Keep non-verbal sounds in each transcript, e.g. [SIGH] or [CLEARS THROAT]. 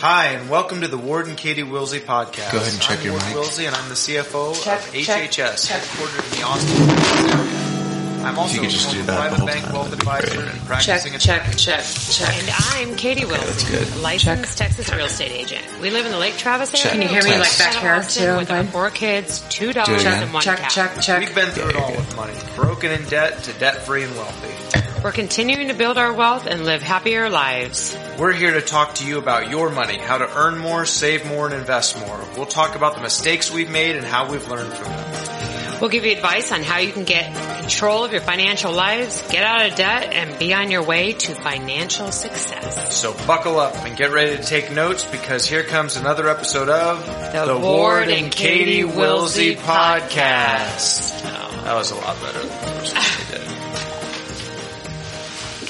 Hi, and welcome to the Ward and Katie Wilsey podcast. Go ahead and check I'm your Ward mic. Wilsey, and I'm the CFO Check, of check, HHS, check. headquartered in the Austin area. I'm also you could a just former do that the private bank time, wealth advisor and Check, practicing check, attorney. check, check. Check and I'm Katie that's Wilsey, good. licensed Texas real estate agent. We live in the Lake Travis area. Can you hear me like outside back of here, too? With our four kids, two Do dogs, and one Check, cat. check, check. We've been through it all you're with money, broken in debt to debt free and wealthy. We're continuing to build our wealth and live happier lives. We're here to talk to you about your money, how to earn more, save more, and invest more. We'll talk about the mistakes we've made and how we've learned from them. We'll give you advice on how you can get control of your financial lives, get out of debt, and be on your way to financial success. So buckle up and get ready to take notes because here comes another episode of The Ward and Katie Wilsey podcast. That was a lot better [LAUGHS]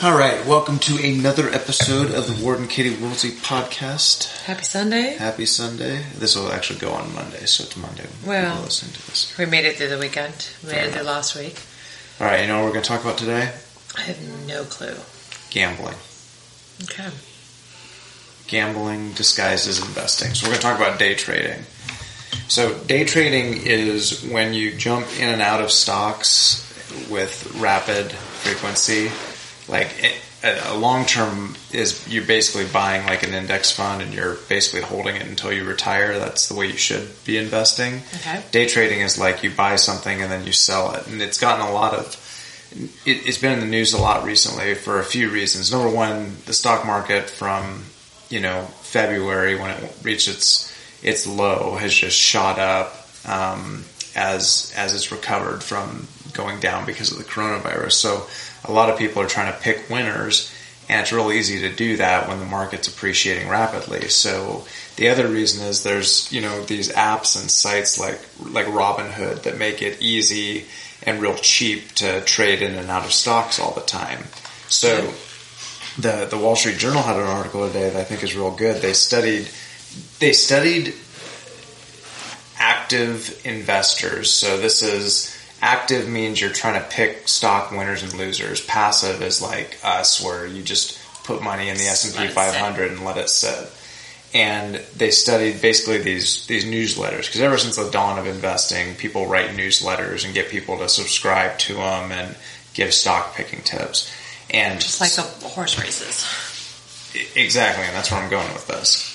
All right, welcome to another episode of the Ward and Katie Wilsey podcast. Happy Sunday. Happy Sunday. This will actually go on Monday, so it's Monday when Well. people listen to this. We made it through the weekend. We made it through last week. All right, you know what we're going to talk about today? I have no clue. Gambling. Okay. Gambling disguises investing. So we're going to talk about day trading. So day trading is when you jump in and out of stocks with rapid frequency. Like a, a long term is you're basically buying like an index fund and you're basically holding it until you retire. That's the way you should be investing. Okay. Day trading is like you buy something and then you sell it, and it's gotten a lot of. It, it's been in the news a lot recently for a few reasons. Number one, the stock market from you know February when it reached its its low has just shot up um, as as it's recovered from going down because of the coronavirus. So a lot of people are trying to pick winners, and it's real easy to do that when the market's appreciating rapidly. So the other reason is there's you know these apps and sites like like Robinhood that make it easy and real cheap to trade in and out of stocks all the time. So the the Wall Street Journal had an article today that I think is real good. They studied they studied active investors. So this is active means you're trying to pick stock winners and losers. Passive is like us where you just put money in the S and P Let it sit. 500 and let it sit. And they studied basically these these newsletters because ever since the dawn of investing, people write newsletters and get people to subscribe to them and give stock picking tips. And Just like the horse races. Exactly, and that's where I'm going with this.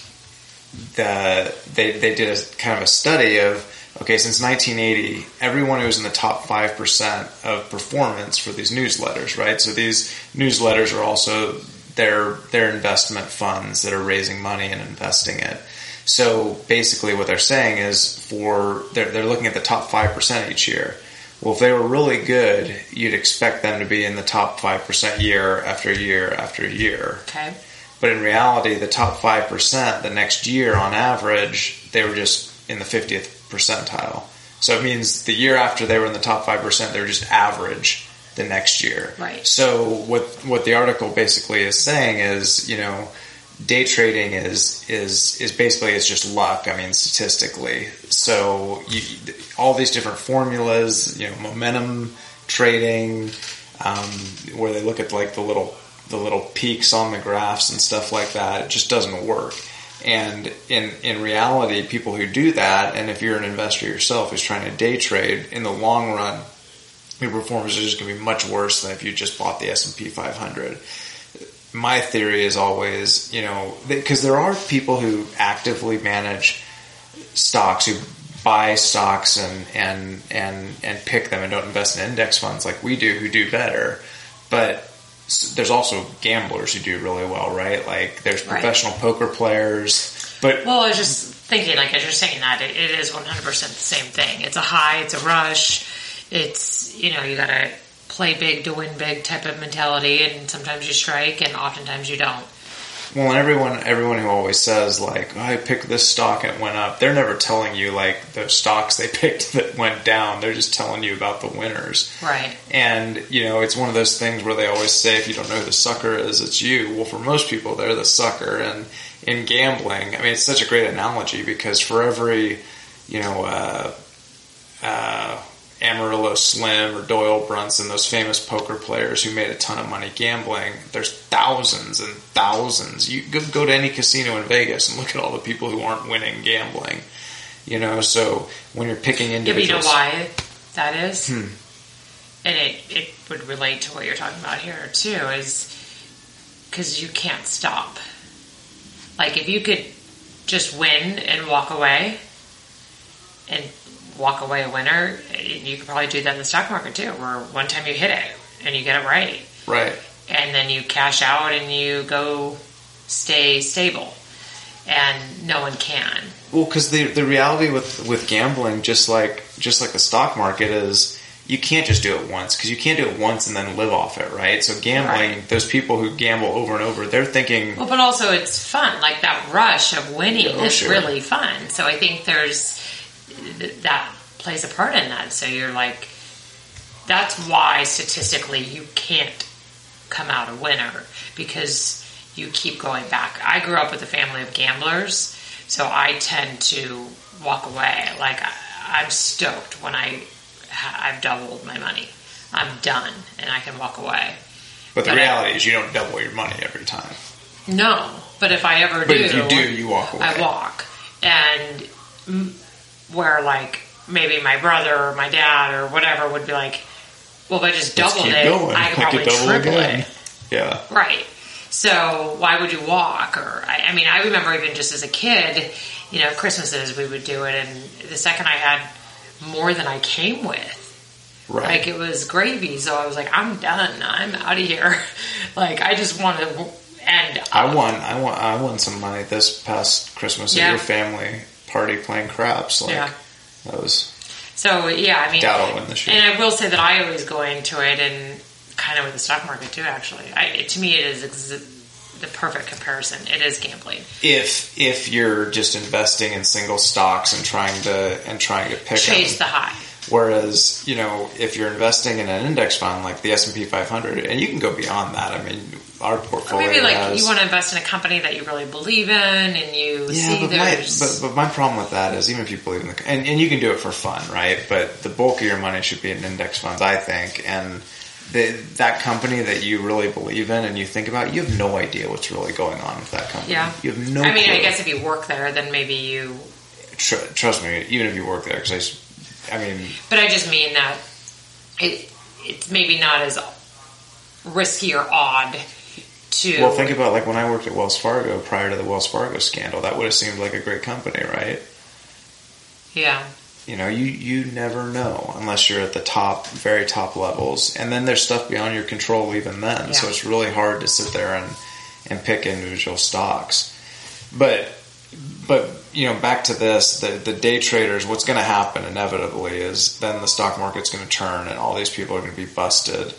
The they they did a kind of a study of okay since 1980, everyone who was in the top five percent of performance for these newsletters, right? So these newsletters are also their their investment funds that are raising money and investing it. So basically, what they're saying is for they're they're looking at the top five percent each year. Well, if they were really good, you'd expect them to be in the top five percent year after year after year. Okay. But in reality, the top 5% the next year on average, they were just in the 50th percentile. So it means the year after they were in the top 5%, they were just average the next year. Right. So what, what the article basically is saying is, you know, day trading is, is, is basically, it's just luck. I mean, statistically. So you, all these different formulas, you know, momentum trading, um, where they look at like the little the little peaks on the graphs and stuff like that. It just doesn't work. And in in reality, people who do that, and if you're an investor yourself who's trying to day trade, in the long run, your performance is just going to be much worse than if you just bought the S and P 500. My theory is always, you know, because there are people who actively manage stocks who buy stocks and and and and pick them and don't invest in index funds like we do who do better but there's also gamblers who do really well right like there's Right. professional poker players but Well, I was just thinking, like, as you're saying that, it, it is 100% the same thing. It's a high, it's a rush, it's, you know, you gotta play big to win big type of mentality, and sometimes you strike, and oftentimes you don't. Well and everyone everyone who always says like oh, I picked this stock and it went up they're never telling you like the stocks they [LAUGHS] picked that went down they're just telling you about the winners Right. And, you know, it's one of those things where they always say if you don't know who the sucker is, it's you. Well, for most people, they're the sucker. And in gambling, I mean, it's such a great analogy because for every, you know, uh, uh, Amarillo Slim or Doyle Brunson, those famous poker players who made a ton of money gambling. There's thousands and thousands. You go, to any casino in Vegas and look at all the people who aren't winning gambling. You know, so when you're picking but you know why that is? Hmm. And it, it would relate to what you're talking about here, too, is because you can't stop. Like, if you could just win and walk away and walk away a winner, you could probably do that in the stock market, too, where one time you hit it and you get it right. right? and then you cash out and you go stay stable and no one can Well, because the the reality with with gambling, just like just like the stock market, is you can't just do it once because you can't do it once and then live off it, right? So gambling, Right. those people who gamble over and over, they're thinking, well but also it's fun like that rush of winning Oh, is sure. really fun so i think there's th- that plays a part in that. So you're like that's why statistically you can't come out a winner because you keep going back. I grew up with a family of gamblers so i tend to walk away. Like I, i'm stoked when I, I've doubled my money. I'm done and i can walk away. But the But I- reality is you don't double your money every time. no but if i ever But do if you do, you walk away. I walk, and where like maybe my brother or my dad or whatever would be like, "Well, if I just doubled it, going. I could I probably could double triple again." it." Yeah, Right. So why would you walk? Or I, I mean, I remember even just as a kid, you know, Christmases we would do it, and the second I had more than I came with, right. like it was gravy. So I was like, I'm done. I'm out of here. [LAUGHS] like I just want to. And I won. I won. I won some money this past Christmas Yeah. at your family party playing craps. Like Yeah. that was. So yeah, I mean, Doubt I'll win this year. And I will say that I always go into it, and kind of with the stock market too. Actually, I, to me, it is ex- the perfect comparison. It is gambling. If if you're just investing in single stocks and trying to and trying to pick Chase them, the high. Whereas, you know, if you're investing in an index fund like the S and P 500, and you can go beyond that. I mean, our Or maybe like has, you want to invest in a company that you really believe in, and you yeah, see but my, but, but my problem with that is even if you believe in the and, and you can do it for fun, right? But the bulk of your money should be in index funds, I think, and the, that company that you really believe in and you think about, you have no idea what's really going on with that company. yeah. you have no. I mean, I guess if you work there, then maybe you. Tr- trust me, even if you work there, because I, I mean, But I just mean that it it's maybe not as risky or odd to. Well, think about like when I worked at Wells Fargo prior to the Wells Fargo scandal. That would have seemed like a great company, right? yeah. You know, you you never know unless you're at the top, very top levels, and then there's stuff beyond your control even then. So it's really hard to sit there and and pick individual stocks. But but you know, back to this, the the day traders. What's going to happen inevitably is then the stock market's going to turn, and all these people are going to be busted,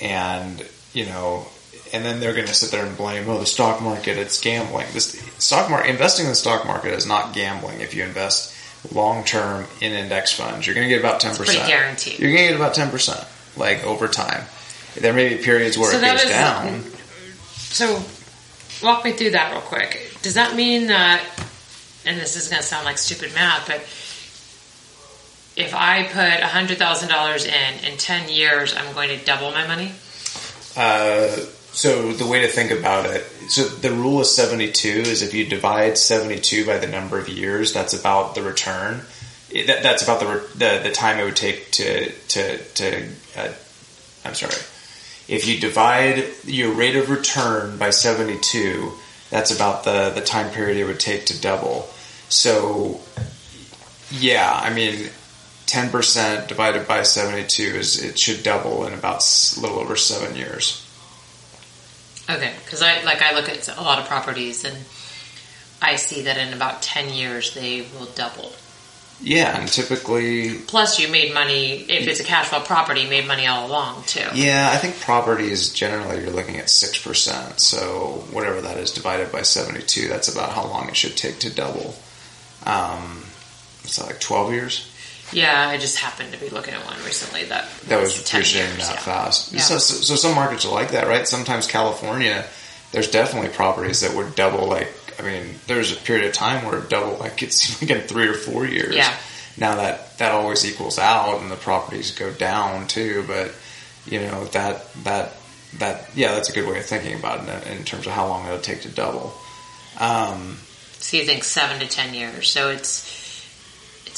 and you know, and then they're going to sit there and blame, oh, the stock market, it's gambling. This stock market, investing in the stock market is not gambling. If you invest long term in index funds, you're going to get about ten percent. guaranteed. You're going to get about ten percent, like over time. There may be periods where So it goes is- down. So, walk me through that real quick. Does that mean that, and this is going to sound like stupid math, but if I put $100,000 in, in 10 years, I'm going to double my money? Uh, so the way to think about it, so the rule of 72 is if you divide 72 by the number of years, that's about the return. That, that's about the, the the time it would take to to to. Uh, I'm sorry. If you divide your rate of return by 72, that's about the the time period it would take to double. So, yeah, I mean, 10% divided by 72 is it should double in about a little over seven years. Okay, because I like I look at a lot of properties and I see that in about 10 years they will double. Yeah, and typically, Plus, you made money, if it's a cash flow property, you made money all along too. yeah, I think properties generally you're looking at 6%. So whatever that is divided by 72, that's about how long it should take to double. Um, that like 12 years? Yeah, I just happened to be looking at one recently that That was 10 appreciating years, that yeah. fast. Yeah. So, so, so some markets are like that, right? Sometimes California, there's definitely properties that would double. Like, I mean, there's a period of time where it doubled. Like it seemed like in three or four years. Yeah. Now that that always equals out, and the properties go down too. But you know that that that yeah, that's a good way of thinking about it in, in terms of how long it'll take to double. Um, So you think seven to ten years. So it's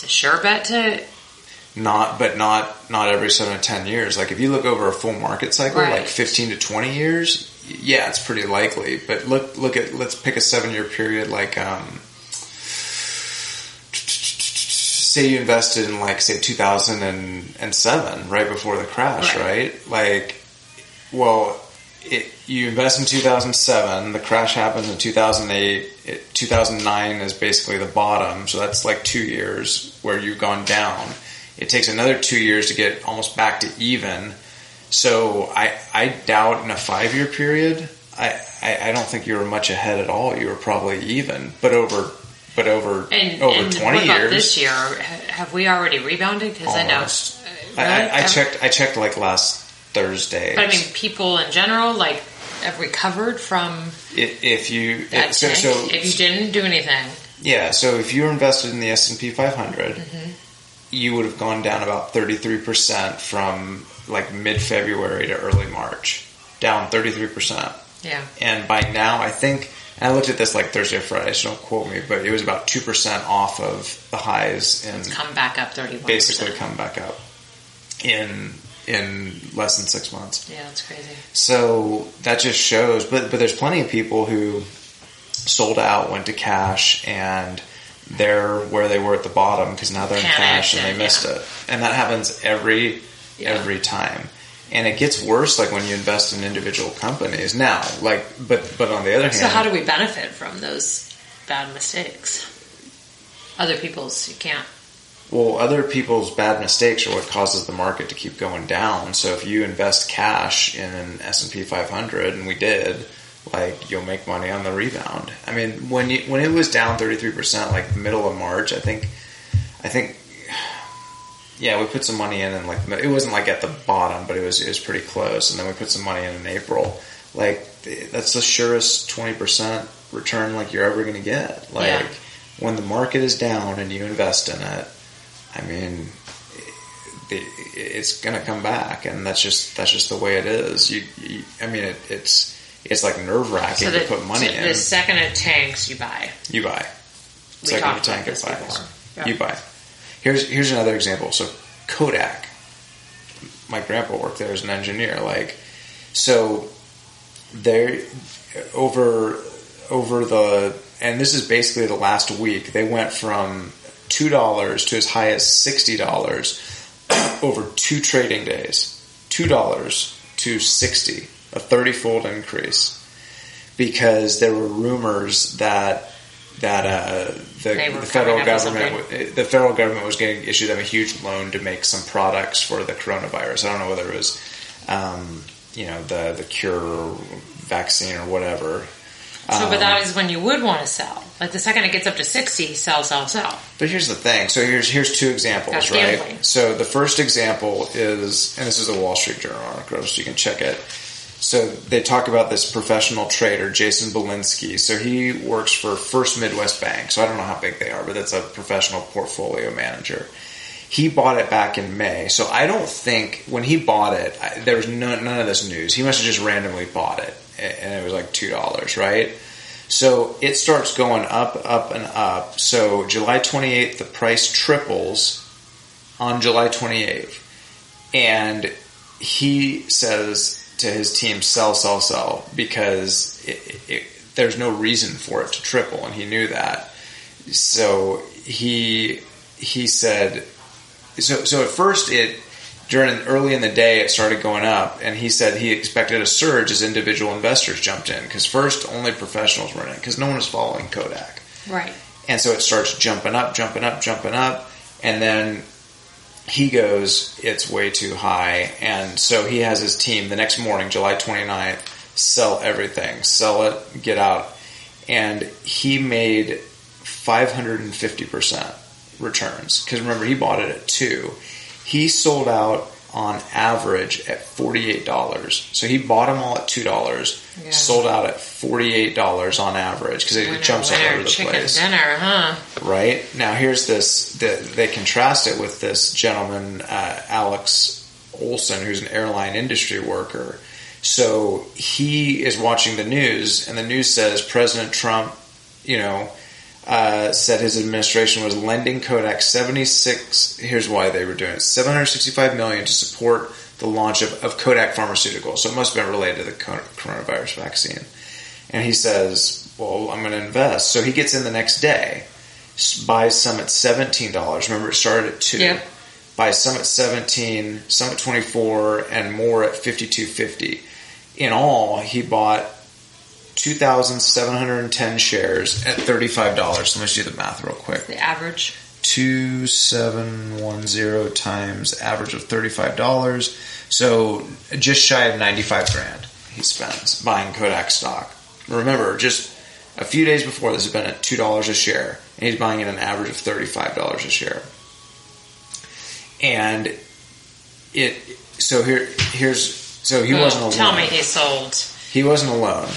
it's a sure bet to not, but not not every seven to ten years. Like if you look over a full market cycle, Right. like fifteen to twenty years, yeah, it's pretty likely. But look look at let's pick a seven year period. Like um, say you invested in like say two thousand and seven, right before the crash, Right. right? Like, well. It, you invest in 2007, the crash happens in 2008, it, 2009 is basically the bottom, so that's like two years where you've gone down. It takes another two years to get almost back to even. So I, I doubt in a five year period, I, I, I don't think you were much ahead at all. You were probably even, but over, but over, and, over and 20 what about years. this year? Have we already rebounded? Because I know. Almost. uh, I, really? I, I checked, I checked like last Thursday. But I mean, people in general, like, have recovered from if, if you, so, so if you didn't do anything, Yeah, so if you were invested in the S and P 500, Mm-hmm. you would have gone down about 33 percent from like mid February to early March, down 33 percent. yeah. And by now, I think and I looked at this like Thursday or Friday, so don't quote me, but it was about two percent off of the highs and Come back up 31 basically come back up in in less than six months. Yeah, that's crazy. So that just shows, but but there's plenty of people who sold out, went to cash, and they're where they were at the bottom because now they're in cash and they missed yeah. it, and that happens every Yeah. every time. And it gets worse, like when you invest in individual companies. Now, like, but but on the other hand, So how do we benefit from those bad mistakes? Other people's, you can't. Well, other people's bad mistakes are what causes the market to keep going down. So if you invest cash in an S and P 500, and we did, like you'll make money on the rebound. I mean, when you when it was down 33 percent, like middle of March, I think, I think, [SIGHS] yeah, we put some money in, and like it wasn't like at the bottom, but it was it was pretty close. And then we put some money in in April. Like that's the surest 20 percent return like you're ever going to get. Like Yeah. when the market is down and you invest in it. I mean, it's going to come back, and that's just that's just the way it is. You, you I mean, it, it's it's like nerve wracking So to put money so in. the second it tanks, you buy. you buy. We Second tank it this buys. Yeah. You buy. Here's here's another example. So Kodak. My grandpa worked there as an engineer. Like, so they over over the and this is basically the last week. They went from two dollars to as high as sixty dollars [CLEARS THROAT] over two trading days. Two dollars to sixty, a thirty fold increase because there were rumors that that uh, the, the federal coming up with government the federal government was going to issue them a huge loan to make some products for the coronavirus. I don't know whether it was um, you know the the cure vaccine or whatever. So, but Um, that is when you would want to sell. Like the second it gets up to 60, sell, sell, sell. But here's the thing. So here's here's two examples, That's right? gambling. So the first example is, and this is a Wall Street Journal article, so you can check it. So they talk about this professional trader, Jason Belinsky. So he works for First Midwest Bank. So I don't know how big they are, but that's a professional portfolio manager. He bought it back in May. So I don't think when he bought it, I, there was none, none of this news. He must have just randomly bought it, and it was like two dollars, right? So it starts going up, up, and up. So July 28th, the price triples on July 28th. And he says to his team, sell, sell, sell, because it, it, there's no reason for it to triple, and he knew that. So he he said, so so at first it during early in the day it started going up, and he said he expected a surge as individual investors jumped in because first only professionals were in it because no one was following Kodak. Right. And so it starts jumping up, jumping up, jumping up. And then he goes, it's way too high. And so he has his team the next morning, July 29th, sell everything, sell it, get out. And he made 550% returns. Because remember, he bought it at two. He sold out on average at $48. So he bought them all at $2, Yeah. sold out at $48 on average because it Winner, jumps all over the chicken place. dinner, huh? Right? Now here's this, the, they contrast it with this gentleman, uh, Alex Olson, who's an airline industry worker. So he is watching the news and the news says President Trump, you know, uh, said his administration was lending Kodak 76. Here's why they were doing it: 765 million to support the launch of, of Kodak Pharmaceuticals. So it must have been related to the coronavirus vaccine. And he says, "Well, I'm going to invest." So he gets in the next day, buys some at 17 dollars. Remember, it started at two. Yep. Buys some at 17, some at 24, and more at 52.50. In all, he bought 2,710 shares at $35. So let's do the math real quick. The average. 2710 times average of $35. So just shy of 95 grand he spends buying Kodak stock. Remember, just a few days before this has been at $2 a share and he's buying it at an average of $35 a share. And it so here here's so he Well, wasn't alone. Tell me he sold. He wasn't alone.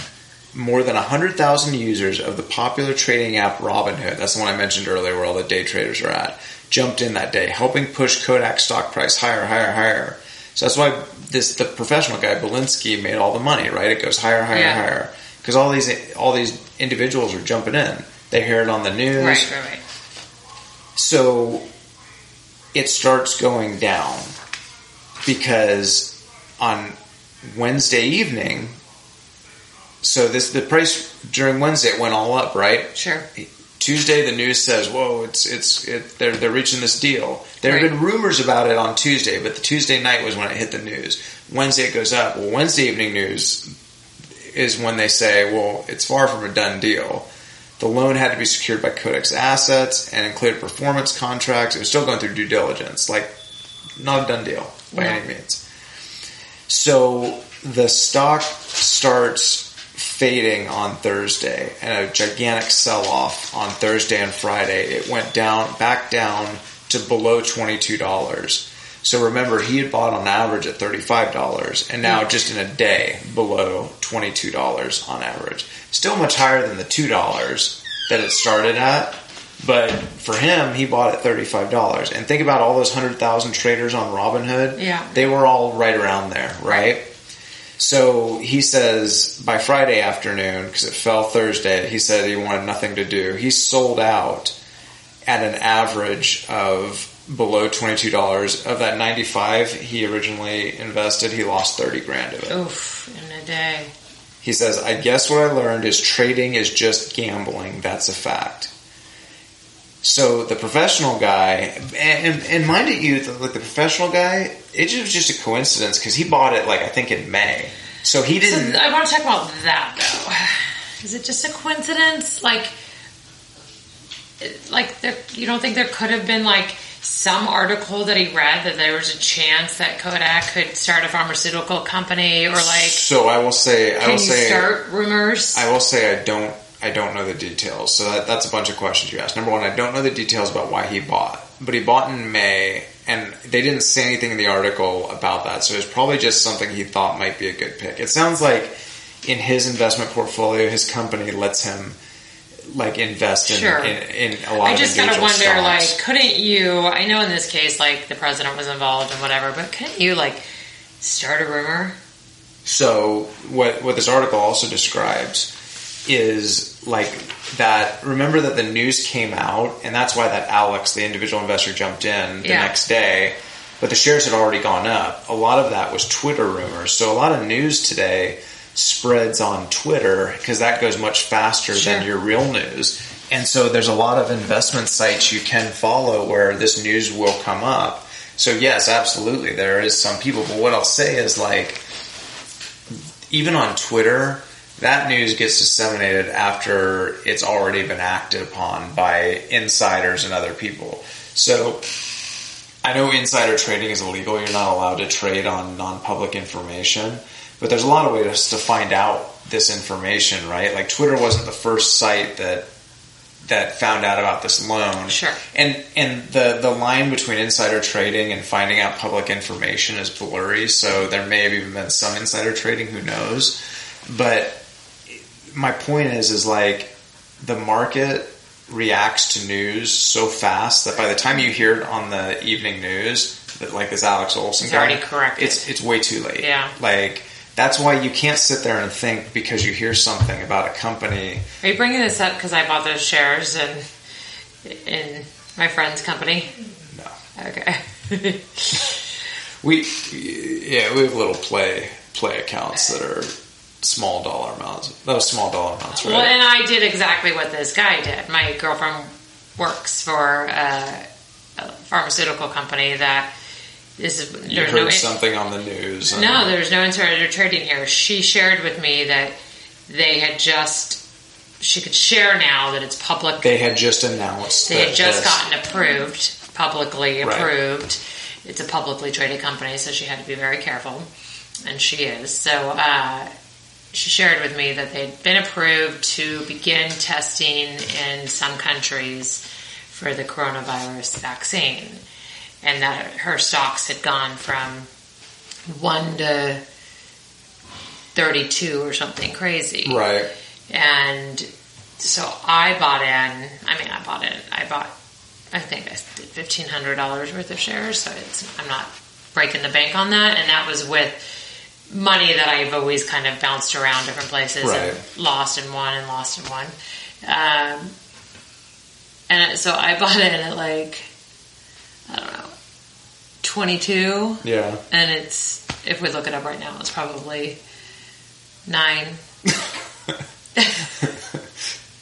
More than 100,000 users of the popular trading app Robinhood, that's the one I mentioned earlier where all the day traders are at, jumped in that day, helping push Kodak stock price higher, higher, higher. So that's why this the professional guy Belinsky made all the money, right? It goes higher, higher, Yeah. higher because all these all these individuals are jumping in. They hear it on the news, Right, right, right. so it starts going down because on Wednesday evening, so this the price during Wednesday it went all up, right? Sure. Tuesday the news says, "Whoa, it's it's it, they're they're reaching this deal." There have Right. been rumors about it on Tuesday, but the Tuesday night was when it hit the news. Wednesday it goes up. Well, Wednesday evening news is when they say, "Well, it's far from a done deal." The loan had to be secured by Kodak's assets and included performance contracts. It was still going through due diligence, like not a done deal by No. any means. So the stock starts fading on Thursday and a gigantic sell off on Thursday and Friday. It went down, back down to below $22. So remember, he had bought on average at $35 and now just in a day below $22 on average. Still much higher than the $2 that it started at. But for him, he bought at $35. And think about all those 100,000 traders on Robinhood. Yeah. They were all right around there, right? So he says by Friday afternoon, because it fell Thursday, he said he wanted nothing to do. He sold out at an average of below $22. Of that 95 he originally invested, he lost 30 grand of it. Oof, in a day. He says, I guess what I learned is trading is just gambling. That's a fact. So the professional guy, and, and, mind you, like the professional guy, it was just a coincidence because he bought it like I think in May. So he So didn't. I want to talk about that though. [SIGHS] Is it just a coincidence? Like, like there, you don't think there could have been like some article that he read that there was a chance that Kodak could start a pharmaceutical company or like so I will say, I will say, start rumors? I will say, I don't, I don't know the details. So that, that's a bunch of questions you asked. Number one, I don't know the details about why he bought, but he bought in May, and they didn't say anything in the article about that. So it's probably just something he thought might be a good pick. It sounds like in his investment portfolio, his company lets him like invest in Sure. in, in a lot of. I just gotta individual wonder, stocks. like, couldn't you? I know in this case, like the president was involved and whatever, but couldn't you like start a rumor? So what what this article also describes is like that. Remember that the news came out, and that's why that Alex, the individual investor, jumped in the Yeah. next day. But the shares had already gone up. A lot of that was Twitter rumors. So a lot of news today spreads on Twitter because that goes much faster Sure. than your real news. And so there's a lot of investment sites you can follow where this news will come up. So yes, absolutely, there is some people. But what I'll say is like, even on Twitter, that news gets disseminated after it's already been acted upon by insiders and other people. So I know insider trading is illegal. You're not allowed to trade on non-public information, but there's a lot of ways to find out this information, right? Like Twitter wasn't the first site that that found out about this loan. Sure. And and the the line between insider trading and finding out public information is blurry. So there may have even been some insider trading. Who knows? But my point is, is like the market reacts to news so fast that by the time you hear it on the evening news, that like this Alex Olson, It's guy, already corrected. It's it's way too late. Yeah. Like that's why you can't sit there and think because you hear something about a company. Are you bringing this up because I bought those shares in in my friend's company? No, Okay. [LAUGHS] we yeah we have little play play accounts that are small dollar amounts. Those small dollar amounts, right? Well, and I did exactly what this guy did. My girlfriend works for a, a pharmaceutical company that is. you heard no something on the news. no there's no insider trading here. She shared with me that they had just she could share now that it's public. They had just announced. They had just gotten approved, publicly Right. approved. It's a publicly traded company, so she had to be very careful, and she is. So uh, she shared with me that they'd been approved to begin testing in some countries for the coronavirus vaccine, and that her stocks had gone from one to thirty-two or something crazy. Right. And so I bought in. I mean, I bought in. I bought. I think I did fifteen hundred dollars worth of shares. So it's. I'm not breaking the bank on that, and that was with money that I've always kind of bounced around different places Right. and lost and won and lost and won. Um, and so I [LAUGHS] bought it at like I don't know twenty two, Yeah. and it's if we look it up right now, it's probably nine. [LAUGHS] [LAUGHS]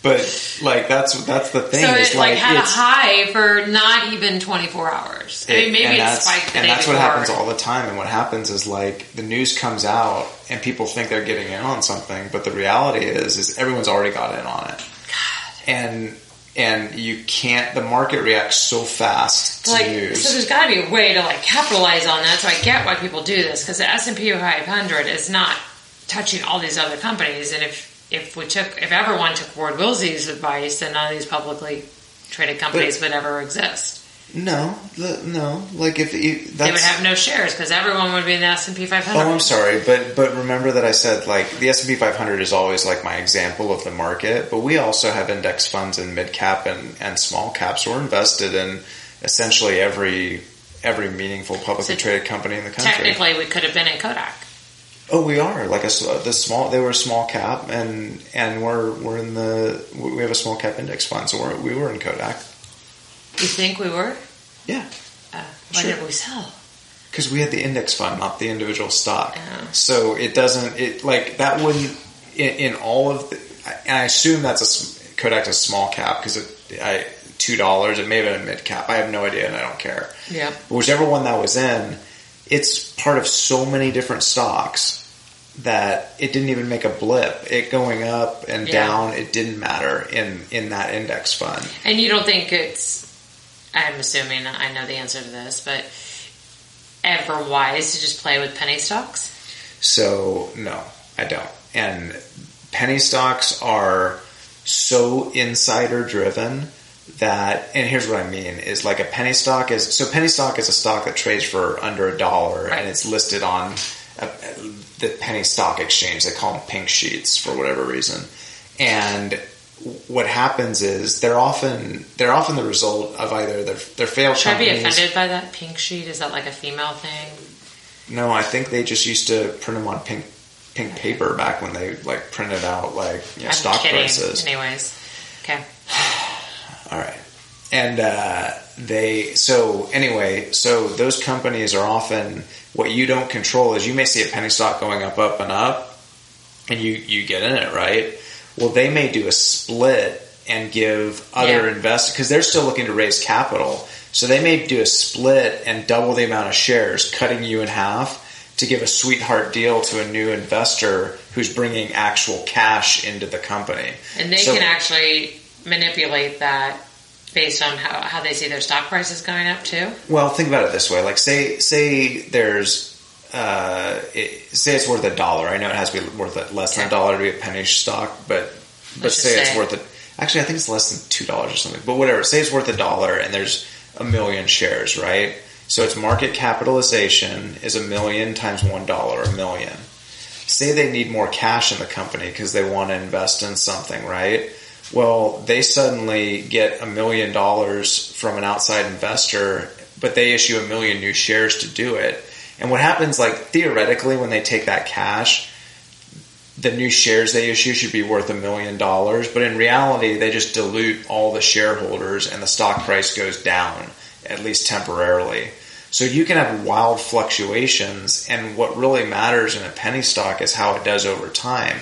But like that's that's the thing. So is it like, had a high for not even 24 hours. I mean, maybe it that's, spiked the and that's before. what happens all the time. And what happens is like the news comes out and people think they're getting in on something, but the reality is is everyone's already got in on it. God. And and you can't. The market reacts so fast to like, news. so there's got to be a way to like capitalize on that. So I get why people do this because the S and P 500 is not touching all these other companies. And if if we took if everyone took Ward Wilsey's advice, then none of these publicly traded companies would ever exist. no, no. Like if you, they would have no shares because everyone would be in the S and P 500. Oh, I'm sorry, but but remember that I said like the S and P 500 is always like my example of the market, but we also have index funds in mid cap and, and small caps. We're invested in essentially every every meaningful publicly So traded company in the country. Technically, we could have been in Kodak. Oh, we are like a the small. They were a small cap, and and we're we're in the we have a small cap index fund, so we're, we were in Kodak. You think we were? Yeah, Uh, why Sure. did we sell? because we had the index fund, not the individual stock. Oh. So it doesn't it like that wouldn't in, in all of the. And I assume that's a Kodak's a small cap because it I two dollars. It may have been a mid cap. I have no idea, and I don't care. Yeah. But whichever one that was in, it's part of so many different stocks that it didn't even make a blip. It going up and Yeah. down, it didn't matter in in that index fund. And you don't think it's, I'm assuming I know the answer to this, but ever wise to just play with penny stocks? So no, I don't. And penny stocks are so insider driven that and here's what I mean is like a penny stock is so penny stock is a stock that trades for under a dollar Right. and it's listed on a, the penny stock exchange they call them pink sheets for whatever reason and what happens is they're often they're often the result of either their their failed Should I be offended by that pink sheet? Is that like a female thing? No, I think they just used to print them on pink pink paper back when they like printed out like you know, stock kidding. prices. Anyways. Okay. [SIGHS] All right, and uh, they so anyway, so those companies are often what you don't control is you may see a penny stock going up, up, and up, and you you get in it, right? Well, they may do a split and give other Yeah. investors because they're still looking to raise capital. So they may do a split and double the amount of shares, cutting you in half to give a sweetheart deal to a new investor who's bringing actual cash into the company. And they So- can actually manipulate that based on how, how they see their stock prices going up too. Well, think about it this way: like, say, say there's, uh, it, say it's worth a dollar. I know it has to be worth a, less than a dollar to be a penny stock, but but Let's say it's say. worth it. Actually, I think it's less than two dollars or something. But whatever. Say it's worth a dollar, and there's a million shares, right? So its market capitalization is a million times one dollar, a million. Say they need more cash in the company because they want to invest in something, right? Well, they suddenly get a million dollars from an outside investor, but they issue a million new shares to do it. And what happens, like theoretically, when they take that cash, the new shares they issue should be worth a million dollars, but in reality, they just dilute all the shareholders and the stock price goes down, at least temporarily. So you can have wild fluctuations, and what really matters in a penny stock is how it does over time.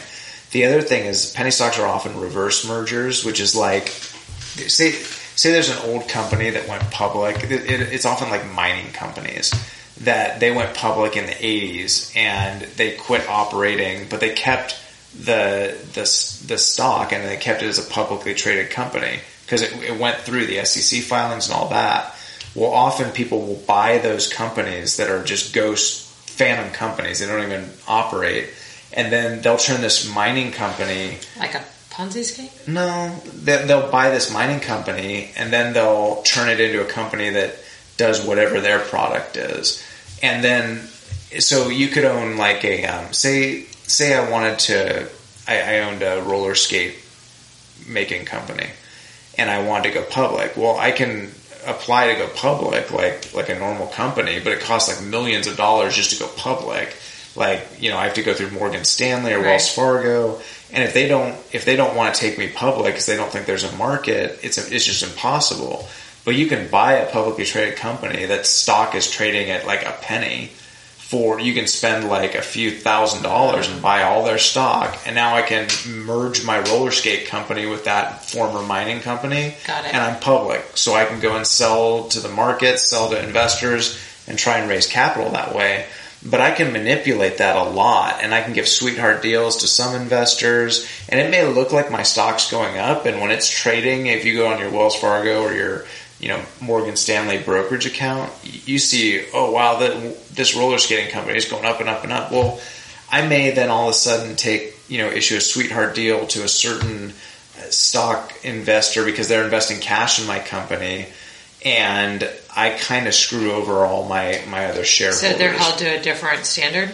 The other thing is penny stocks are often reverse mergers, which is like, say, say there's an old company that went public. It, it, it's often like mining companies that they went public in the 80s and they quit operating, but they kept the the, the stock and they kept it as a publicly traded company because it, it went through the SEC filings and all that. Well, often people will buy those companies that are just ghost phantom companies. They don't even operate. And then they'll turn this mining company Like a Ponzi scheme? no, they- they'll buy this mining company and then they'll turn it into a company that does whatever their product is, and then so you could own like a um, say say I wanted to I, I owned a roller skate making company and I wanted to go public. Well, I can apply to go public like like a normal company, but it costs like millions of dollars just to go public. Like you know, I have to go through Morgan Stanley or Wells Fargo, and if they don't if they don't want to take me public because they don't think there's a market, it's it's just impossible. But you can buy a publicly traded company that stock is trading at like a penny for you can spend like a few thousand dollars and buy all their stock. And now I can merge my roller skate company with that former mining company Got it. and I'm public. So I can go and sell to the market sell to investors and try and raise capital that way but I can manipulate that a lot and I can give sweetheart deals to some investors and it may look like my stock's going up and when it's trading if you go on your Wells Fargo or your you know Morgan Stanley brokerage account, you see, oh wow, the, this roller skating company is going up and up and up. Well, I may then all of a sudden take you know issue a sweetheart deal to a certain uh, stock investor because they're investing cash in my company, and I kind of screw over all my my other shareholders. So they're held to a different standard?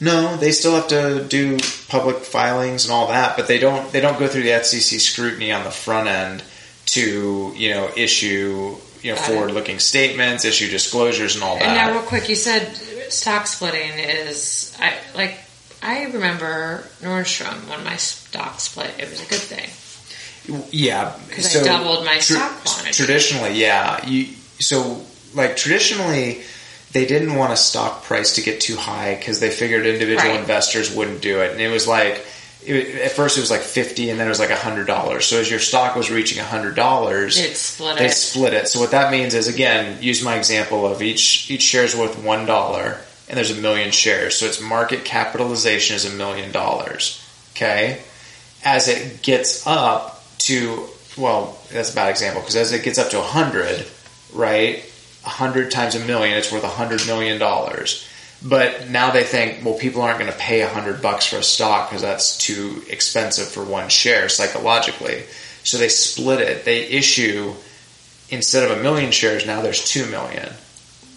No, they still have to do public filings and all that, but they don't they don't go through the SEC scrutiny on the front end to you know issue you know forward looking statements, issue disclosures and all that. And now, real quick, you said stock splitting is I like. I remember Nordstrom when my stock split. It was a good thing. Yeah, 'Cause I doubled my stock quantity. Traditionally, yeah. You so like traditionally. They didn't want a stock price to get too high because they figured individual Right. investors wouldn't do it, and it was like it, at first it was like fifty, and then it was like hundred dollars. So as your stock was reaching hundred dollars, It split they it. split it. So what that means is again, use my example of each each share is worth one dollar and there's a million shares. So its market capitalization is a million dollars. Okay? As it gets up to well, that's a bad example because as it gets up to a hundred, right? A hundred times a million, it's worth a hundred million dollars. But now they think, well, people aren't going to pay a hundred bucks for a stock because that's too expensive for one share psychologically. So they split it. They issue instead of a million shares, now there's two million.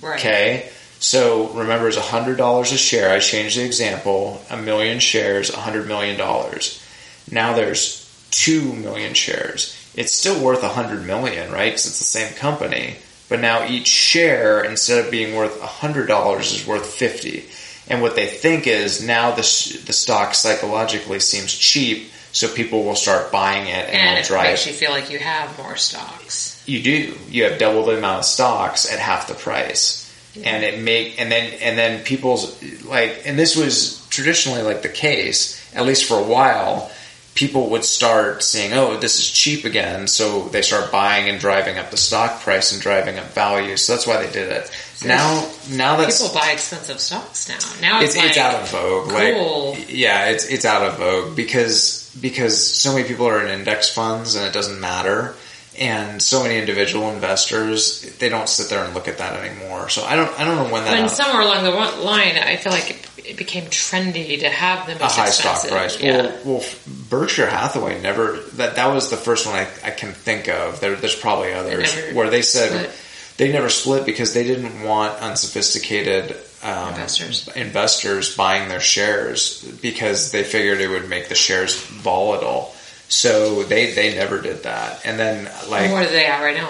Right. Okay. So remember, it's hundred dollars a share. I changed the example. A million shares, a hundred million dollars. Now there's two million shares. It's still worth a hundred million, right? Because it's the same company. But now each share, instead of being worth a hundred dollars, is worth fifty. And what they think is now the the stock psychologically seems cheap, so people will start buying it and, And it'll drive makes you feel like you have more stocks. you do. You have double the amount of stocks at half the price. And it make and then and then people's like and this was traditionally like the case, at least for a while, people would start seeing, oh, this is cheap again, so they start buying and driving up the stock price and driving up value. So that's why they did it. now now that's People buy expensive stocks now. Now it's, it's, it's out of vogue. cool. Like, yeah, it's it's out of vogue because because so many people are in index funds and it doesn't matter. And so many individual investors they don't sit there and look at that anymore. So I don't I don't know when that When somewhere along the line, I feel like it, it became trendy to have them a high stock price. Yeah. Well, well, Berkshire Hathaway never that that was the first one I, I can think of. There, there's probably others never where they said split. they never split because they didn't want unsophisticated um, Investors. investors buying their shares because they figured it would make the shares volatile. So they they never did that. And then like And what are they at right now?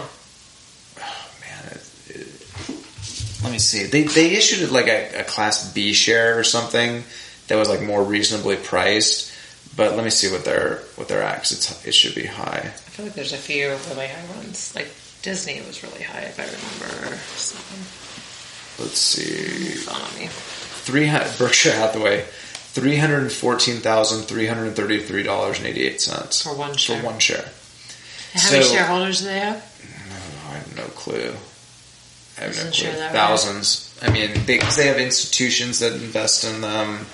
Oh, man, it, it, let me see. They they issued it like a, a class B share or something that was like more reasonably priced. But let me see what they're what they're at. 'cause it's it should be high. I feel like there's a few really high ones. Like Disney was really high, if I remember. Something. Let's see. It's on me. Three Berkshire Hathaway, three hundred fourteen thousand three hundred thirty three dollars and eighty eight cents For one for share. one share. And How many shareholders do they have? I have no clue. I have no clue. show that, right? Thousands. I mean, they, 'cause they have institutions that invest in them.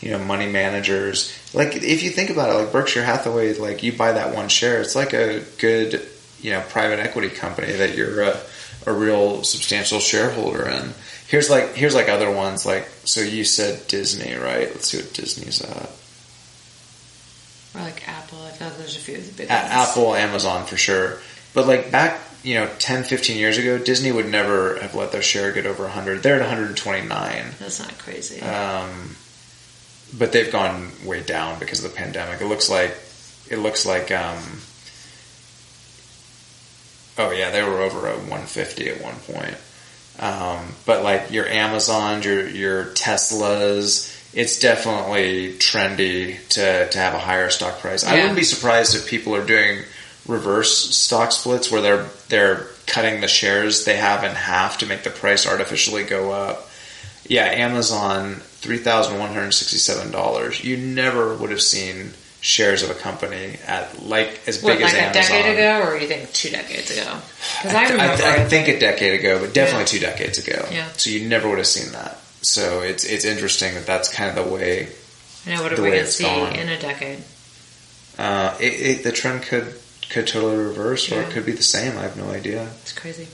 You know, money managers. Like, if you think about it, like Berkshire Hathaway, like you buy that one share, it's like a good, you know, private equity company that you're a, a real substantial shareholder in. Here's like here's like other ones. Like, so you said Disney, right? Let's see what Disney's at. Or like Apple. I feel like there's a few of the big A- ones. Apple, Amazon for sure. But like back, you know, 10, 15 years ago, Disney would never have let their share get over 100. They're at 129. That's not crazy. Um, but they've gone way down because of the pandemic. It looks like, it looks like, um, oh yeah, they were over at 150 at one point. Um, but like your Amazon, your, your Teslas, it's definitely trendy to, to have a higher stock price. I wouldn't be surprised if people are doing reverse stock splits where they're, they're cutting the shares they have in half to make the price artificially go up. Yeah, Amazon, three thousand one hundred sixty-seven dollars. You never would have seen shares of a company at like as what, big like as a decade ago, or you think two decades ago? Because I, I, remember. I think a decade ago, but definitely two decades ago. Yeah. So you never would have seen that. So it's it's interesting that that's kind of the way. I know what are we going to see gone. in a decade? Uh, it, it, the trend could could totally reverse, or Yeah. it could be the same. I have no idea. It's crazy.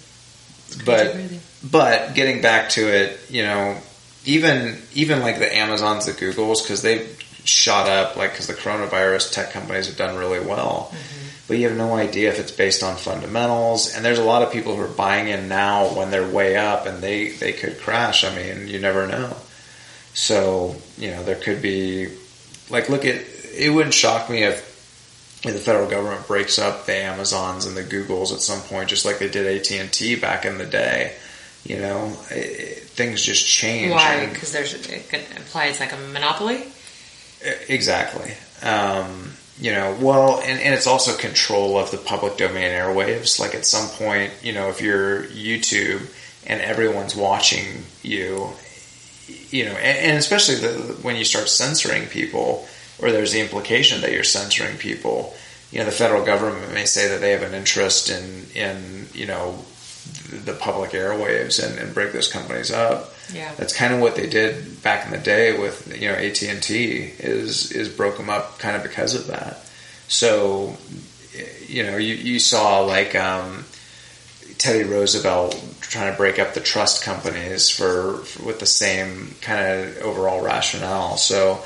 It's crazy, But crazy. but getting back to it, you know, even even like the Amazons, the Googles, because they've shot up, like because the coronavirus tech companies have done really well. Mm-hmm. But you have no idea if it's based on fundamentals, and there's a lot of people who are buying in now when they're way up, and they they could crash. I mean, you never know. So you know, there could be like look at it. Wouldn't shock me if if the federal government breaks up the Amazons and the Googles at some point, just like they did AT and T back in the day. You know, it, it- things just change. Why? Because there's it could imply it's like a monopoly. Exactly. Um, you know, well, and, and it's also control of the public domain airwaves. Like at some point, you know, if you're YouTube and everyone's watching you, you know, and, and especially the, when you start censoring people, or there's the implication that you're censoring people. You know, the federal government may say that they have an interest in, in you know, the public airwaves and, and break those companies up Yeah. that's kind of what they did back in the day with you know AT and T is is broke them up kind of because of that. So you know you you saw like um, Teddy Roosevelt trying to break up the trust companies for, for with the same kind of overall rationale. So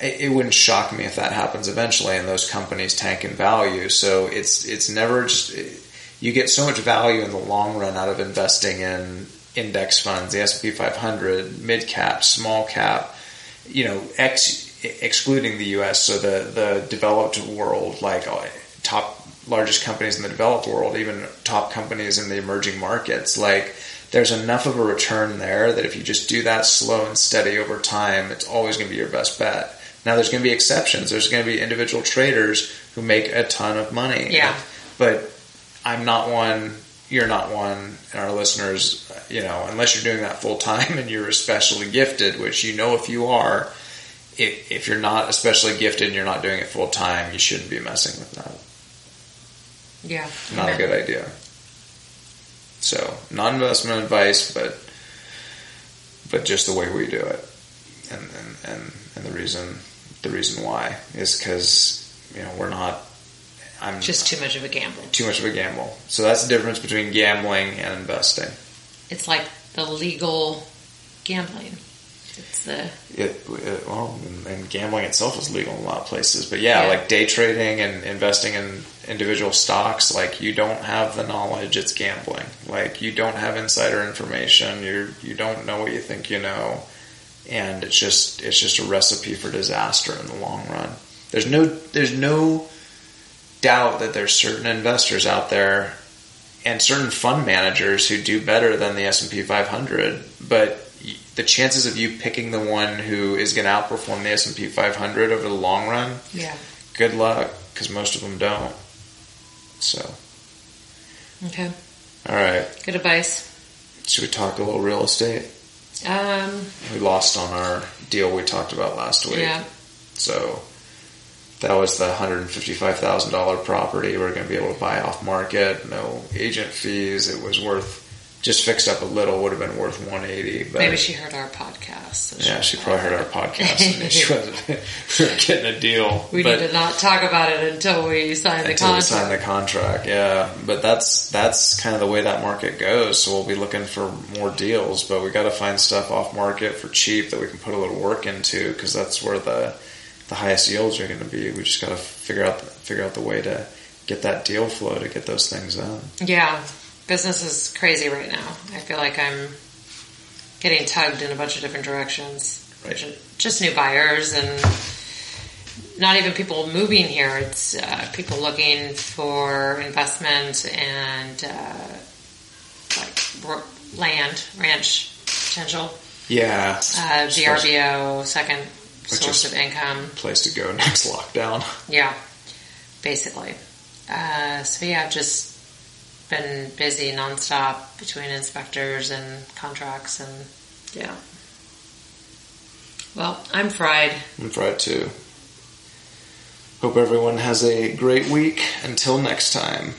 it, it wouldn't shock me if that happens eventually, and those companies tank in value. So it's it's never just you get so much value in the long run out of investing in index funds, the S&P 500, mid cap, small cap, you know, ex, excluding the US, so the, the developed world, like uh, top largest companies in the developed world, even top companies in the emerging markets, like there's enough of a return there that if you just do that slow and steady over time, it's always going to be your best bet. Now there's going to be exceptions. There's going to be individual traders who make a ton of money. Yeah. But I'm not one. You're not one. And our listeners, you know, unless you're doing that full time [LAUGHS] and you're especially gifted, which you know if you are, if, if you're not especially gifted and you're not doing it full time, you shouldn't be messing with that. Yeah. Not a good idea. So, non investment advice, but but just the way we do it, and and and, and the reason the reason why is because you know we're not I'm Just too much of a gamble. too much of a gamble. So that's the difference between gambling and investing. It's like the legal gambling. It's the It, it well, and- gambling itself is legal in a lot of places, but yeah, Yeah. like day trading and investing in individual stocks, like you don't have the knowledge, it's gambling. Like you don't have insider information, you you don't know what you think you know, and it's just it's just a recipe for disaster in the long run. There's no there's no doubt that there's certain investors out there and certain fund managers who do better than the S&P 500, but the chances of you picking the one who is going to outperform the S&P 500 over the long run, yeah. good luck because most of them don't. So, Okay. all right, Good advice. should we talk a little real estate? Um. We lost on our deal we talked about last week. Yeah. So that was the $155,000 property we're going to be able to buy off market, no agent fees. It was worth just fixed up a little would have been worth 180, but Maybe she heard our podcast. so yeah, she probably heard our podcast and she [LAUGHS] wasn't [LAUGHS] we were getting a deal. We but need to not talk about it until we sign the until we contract. sign the contract, yeah. But that's that's kind of the way that market goes. So we'll be looking for more deals, but we got to find stuff off market for cheap that we can put a little work into because that's where the the highest yields are going to be. We just got to figure out figure out the way to get that deal flow to get those things done. Yeah, business is crazy right now. I feel like I'm getting tugged in a bunch of different directions. Right. Just new buyers and not even people moving here. It's uh, people looking for investment and uh, like land, ranch potential. Yeah, Uh, VRBO, second source of income. place to go [LAUGHS] next lockdown. Yeah, basically. Uh, so yeah, I've just been busy nonstop between inspectors and contracts and yeah. Well, I'm fried. I'm fried too. Hope everyone has a great week. Until next time.